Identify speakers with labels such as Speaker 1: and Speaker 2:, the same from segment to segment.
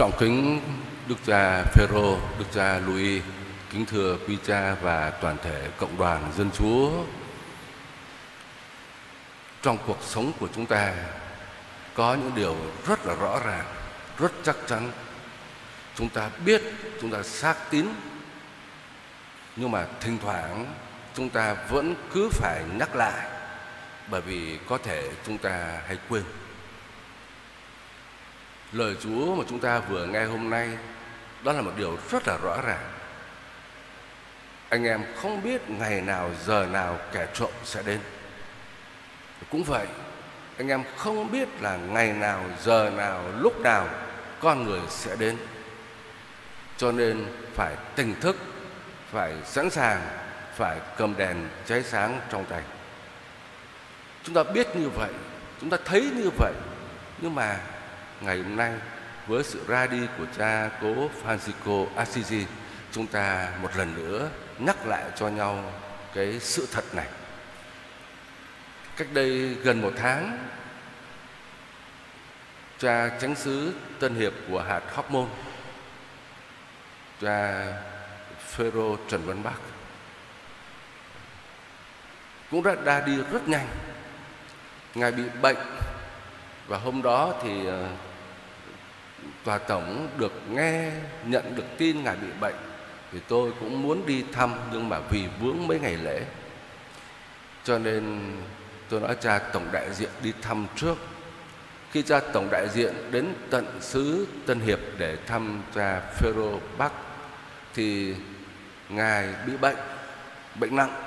Speaker 1: Trọng kính Đức cha Phêrô, Đức cha Louis, kính thưa quý cha và toàn thể cộng đoàn dân Chúa. Trong cuộc sống của chúng ta có những điều rất là rõ ràng, rất chắc chắn. Chúng ta biết, chúng ta xác tín, nhưng mà thỉnh thoảng chúng ta vẫn cứ phải nhắc lại bởi vì có thể chúng ta hay quên. Lời Chúa mà chúng ta vừa nghe hôm nay đó là một điều rất là rõ ràng. Anh em không biết ngày nào giờ nào kẻ trộm sẽ đến. Cũng vậy, anh em không biết là ngày nào giờ nào lúc nào con người sẽ đến. Cho nên phải tỉnh thức, phải sẵn sàng, phải cầm đèn cháy sáng trong tay. Chúng ta biết như vậy, chúng ta thấy như vậy, nhưng mà ngày hôm nay, với sự ra đi của cha cố Francisco Assisi, chúng ta một lần nữa nhắc lại cho nhau cái sự thật này. Cách đây gần một tháng, cha chánh xứ Tân Hiệp của hạt Hóc Môn cha Phêrô Trần Văn Bắc cũng đã ra đi rất nhanh. Ngài bị bệnh và hôm đó thì ờ, tòa tổng được nghe, nhận được tin ngài bị bệnh, thì tôi cũng muốn đi thăm, nhưng mà vì vướng mấy ngày lễ. Cho nên tôi nói, cha, tổng đại diện đi thăm trước. Khi cha tổng đại diện đến tận xứ Tân Hiệp để thăm cha Phêrô Bắc thì ngài bị bệnh bệnh nặng.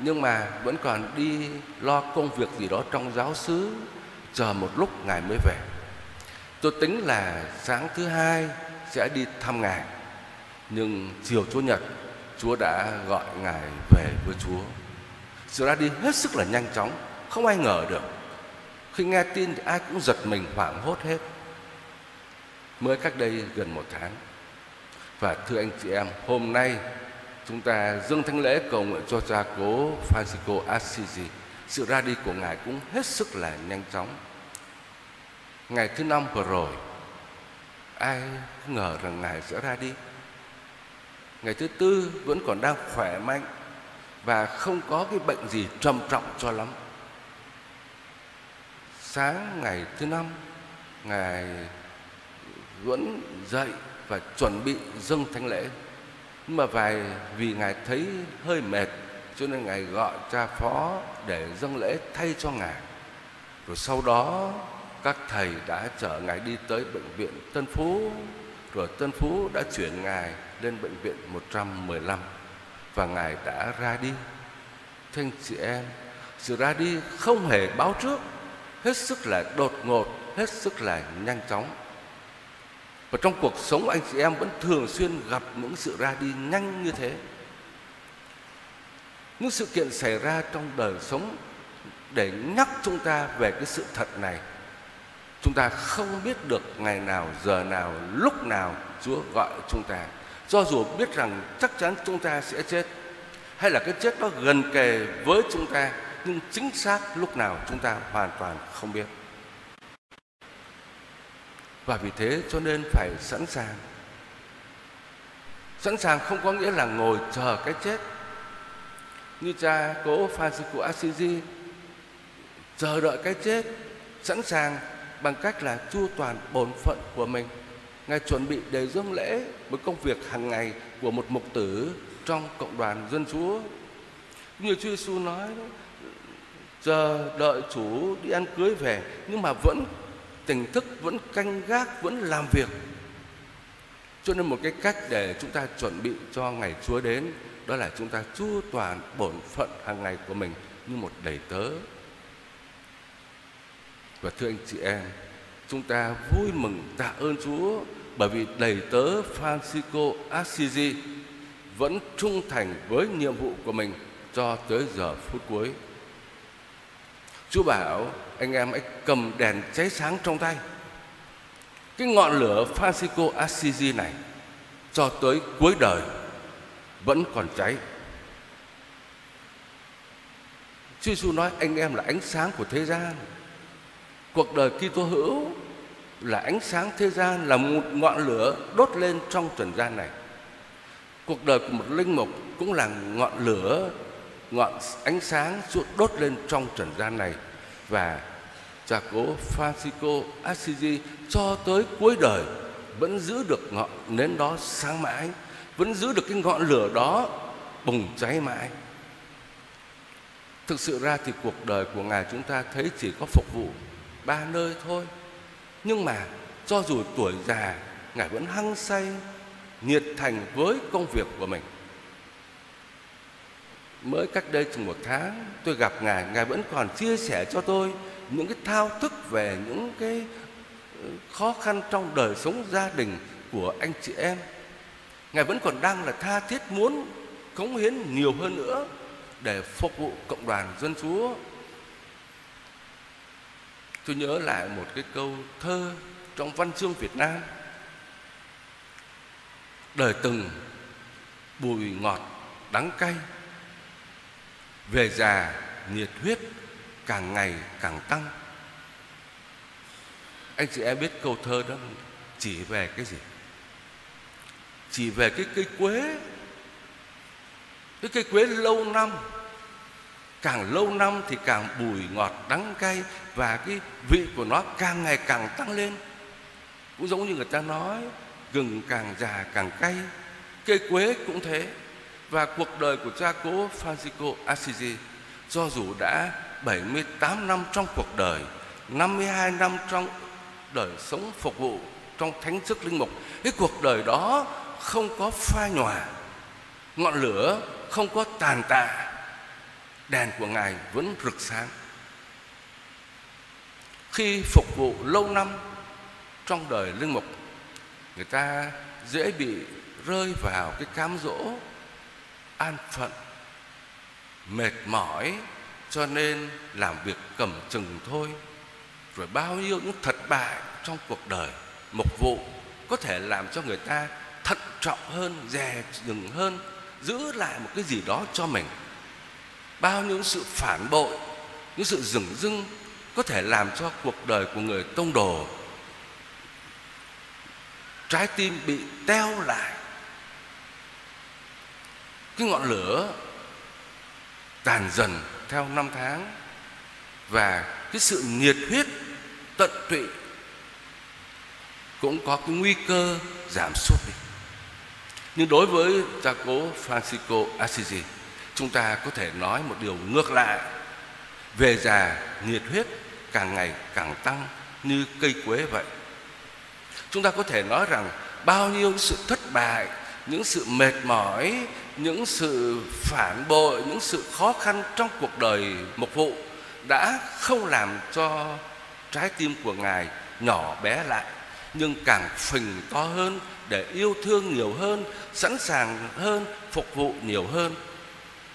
Speaker 1: Nhưng mà vẫn còn đi lo công việc gì đó trong giáo xứ, chờ một lúc ngài mới về. Tôi tính là sáng thứ hai sẽ đi thăm Ngài. Nhưng chiều Chúa Nhật, Chúa đã gọi Ngài về với Chúa. Sự ra đi hết sức là nhanh chóng, không ai ngờ được. Khi nghe tin thì ai cũng giật mình hoảng hốt hết. Mới cách đây gần một tháng. Và thưa anh chị em, hôm nay chúng ta dâng thánh lễ cầu nguyện cho cha cố Francisco Assisi. Sự ra đi của Ngài cũng hết sức là nhanh chóng ngày thứ năm vừa rồi, ai ngờ rằng ngài sẽ ra đi. Ngày thứ tư vẫn còn đang khỏe mạnh và không có cái bệnh gì trầm trọng cho lắm. Sáng ngày thứ năm, ngài vẫn dậy và chuẩn bị dâng thánh lễ. Nhưng mà vài vì ngài thấy hơi mệt, cho nên ngài gọi cha phó để dâng lễ thay cho ngài. Rồi sau đó các thầy đã chở ngài đi tới bệnh viện Tân Phú rồi Tân Phú đã chuyển ngài lên bệnh viện 115 và ngài đã ra đi. Thưa anh chị em, sự ra đi không hề báo trước, hết sức là đột ngột, hết sức là nhanh chóng. Và trong cuộc sống anh chị em vẫn thường xuyên gặp những sự ra đi nhanh như thế. Những sự kiện xảy ra trong đời sống để nhắc chúng ta về cái sự thật này Chúng ta không biết được ngày nào, giờ nào, lúc nào Chúa gọi chúng ta. Do dù biết rằng chắc chắn chúng ta sẽ chết hay là cái chết đó gần kề với chúng ta nhưng chính xác lúc nào chúng ta hoàn toàn không biết. Và vì thế cho nên phải sẵn sàng. Sẵn sàng không có nghĩa là ngồi chờ cái chết. Như cha cố Francisco Assisi chờ đợi cái chết, sẵn sàng bằng cách là chu toàn bổn phận của mình. Ngài chuẩn bị để dâng lễ với công việc hàng ngày của một mục tử trong cộng đoàn dân Chúa. Như Chúa Giêsu nói chờ đợi chủ đi ăn cưới về nhưng mà vẫn tỉnh thức, vẫn canh gác, vẫn làm việc. Cho nên một cái cách để chúng ta chuẩn bị cho ngày Chúa đến đó là chúng ta chu toàn bổn phận hàng ngày của mình như một đầy tớ và thưa anh chị em, chúng ta vui mừng tạ ơn Chúa bởi vì đầy tớ Francisco Assisi vẫn trung thành với nhiệm vụ của mình cho tới giờ phút cuối. Chúa bảo anh em hãy cầm đèn cháy sáng trong tay. Cái ngọn lửa Francisco Assisi này cho tới cuối đời vẫn còn cháy. Chúa Giêsu nói anh em là ánh sáng của thế gian cuộc đời Kitô hữu là ánh sáng thế gian, là một ngọn lửa đốt lên trong trần gian này. Cuộc đời của một linh mục cũng là ngọn lửa, ngọn ánh sáng đốt lên trong trần gian này. Và cha cố Francisco Assisi cho tới cuối đời vẫn giữ được ngọn nến đó sáng mãi, vẫn giữ được cái ngọn lửa đó bùng cháy mãi. Thực sự ra thì cuộc đời của ngài chúng ta thấy chỉ có phục vụ ba nơi thôi. Nhưng mà cho dù tuổi già, ngài vẫn hăng say, nhiệt thành với công việc của mình. Mới cách đây chừng một tháng, tôi gặp ngài ngài vẫn còn chia sẻ cho tôi những cái thao thức về những cái ờ, khó khăn trong đời sống gia đình của anh chị em. Ngài vẫn còn đang là tha thiết muốn cống hiến nhiều hơn nữa để phục vụ cộng đoàn dân chúa tôi nhớ lại một cái câu thơ trong văn chương việt nam. Đời từng bùi ngọt đắng cay, về già nhiệt huyết càng ngày càng tăng. Anh chị em biết câu thơ đó chỉ về cái gì? Chỉ về cái cây quế. Cái cây quế lâu năm càng lâu năm thì càng bùi ngọt đắng cay và cái vị của nó càng ngày càng tăng lên. Cũng giống như người ta nói, gừng càng già càng cay, cây quế cũng thế. Và cuộc đời của cha cố Francisco Assisi do dù đã 78 năm trong cuộc đời 52 năm trong đời sống phục vụ, trong thánh chức linh mục, cái cuộc đời đó không có phai nhòa, ngọn lửa không có tàn tạ đèn của ngài vẫn rực sáng. Khi phục vụ lâu năm trong đời linh mục, người ta dễ bị rơi vào cái cám dỗ an phận, mệt mỏi cho nên làm việc cầm chừng thôi. Rồi bao nhiêu những thất bại trong cuộc đời, mục vụ có thể làm cho người ta thận trọng hơn, dè dừng hơn, giữ lại một cái gì đó cho mình bao nhiêu sự phản bội, những sự dừng dưng có thể làm cho cuộc đời của người tông đồ trái tim bị teo lại. Cái ngọn lửa tàn dần theo năm tháng và cái sự nhiệt huyết tận tụy cũng có cái nguy cơ giảm sút đi. Nhưng đối với cha cố Francisco Assisi chúng ta có thể nói một điều ngược lại. Về già, nhiệt huyết càng ngày càng tăng như cây quế vậy. Chúng ta có thể nói rằng bao nhiêu sự thất bại, những sự mệt mỏi, những sự phản bội, những sự khó khăn trong cuộc đời mục vụ đã không làm cho trái tim của ngài nhỏ bé lại, nhưng càng phình to hơn để yêu thương nhiều hơn, sẵn sàng hơn, phục vụ nhiều hơn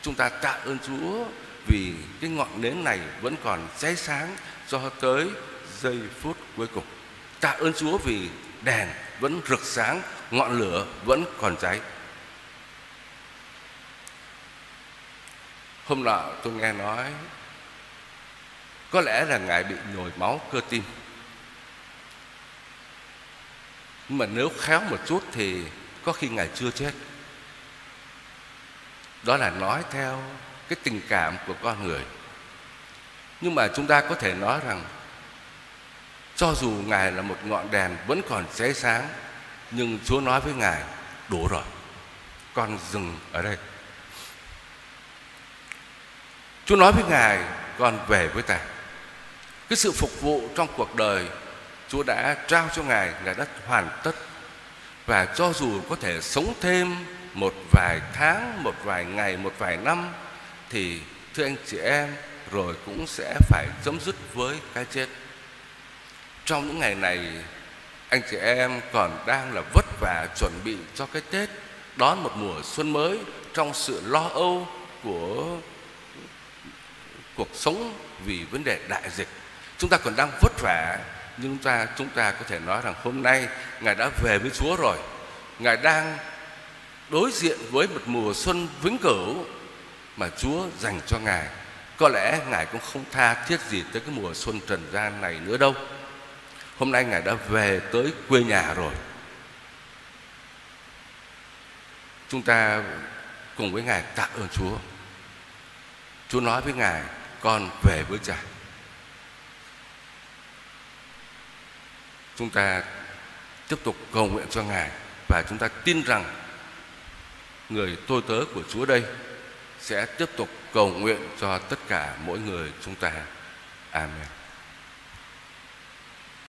Speaker 1: chúng ta tạ ơn chúa vì cái ngọn nến này vẫn còn cháy sáng cho tới giây phút cuối cùng. Tạ ơn chúa vì đèn vẫn rực sáng, ngọn lửa vẫn còn cháy. Hôm nọ tôi nghe nói, có lẽ là ngài bị nhồi máu cơ tim. Nhưng mà nếu khéo một chút thì có khi ngài chưa chết đó là nói theo cái tình cảm của con người. Nhưng mà chúng ta có thể nói rằng, cho dù ngài là một ngọn đèn vẫn còn cháy sáng, nhưng chúa nói với ngài, đủ rồi, con dừng ở đây. Chúa nói với ngài, con về với ta cái sự phục vụ trong cuộc đời chúa đã trao cho ngài ngài đã hoàn tất. Và cho dù có thể sống thêm một vài tháng, một vài ngày, một vài năm thì, thưa anh chị em, rồi cũng sẽ phải chấm dứt với cái chết. Trong những ngày này, anh chị em còn đang là vất vả chuẩn bị cho cái Tết, đón một mùa xuân mới trong sự lo âu của cuộc sống vì vấn đề đại dịch. Chúng ta còn đang vất vả, nhưng chúng ta chúng ta có thể nói rằng hôm nay ngài đã về với Chúa rồi. Ngài đang đối diện với một mùa xuân vĩnh cửu mà Chúa dành cho ngài có lẽ ngài cũng không tha thiết gì tới cái mùa xuân trần gian này nữa đâu Hôm nay Ngài đã về tới quê nhà rồi. Chúng ta cùng với Ngài tạ ơn Chúa. Chúa nói với Ngài, con về với cha. Chúng ta tiếp tục cầu nguyện cho Ngài và chúng ta tin rằng người tôi tớ của Chúa đây sẽ tiếp tục cầu nguyện cho tất cả mỗi người chúng ta. Amen.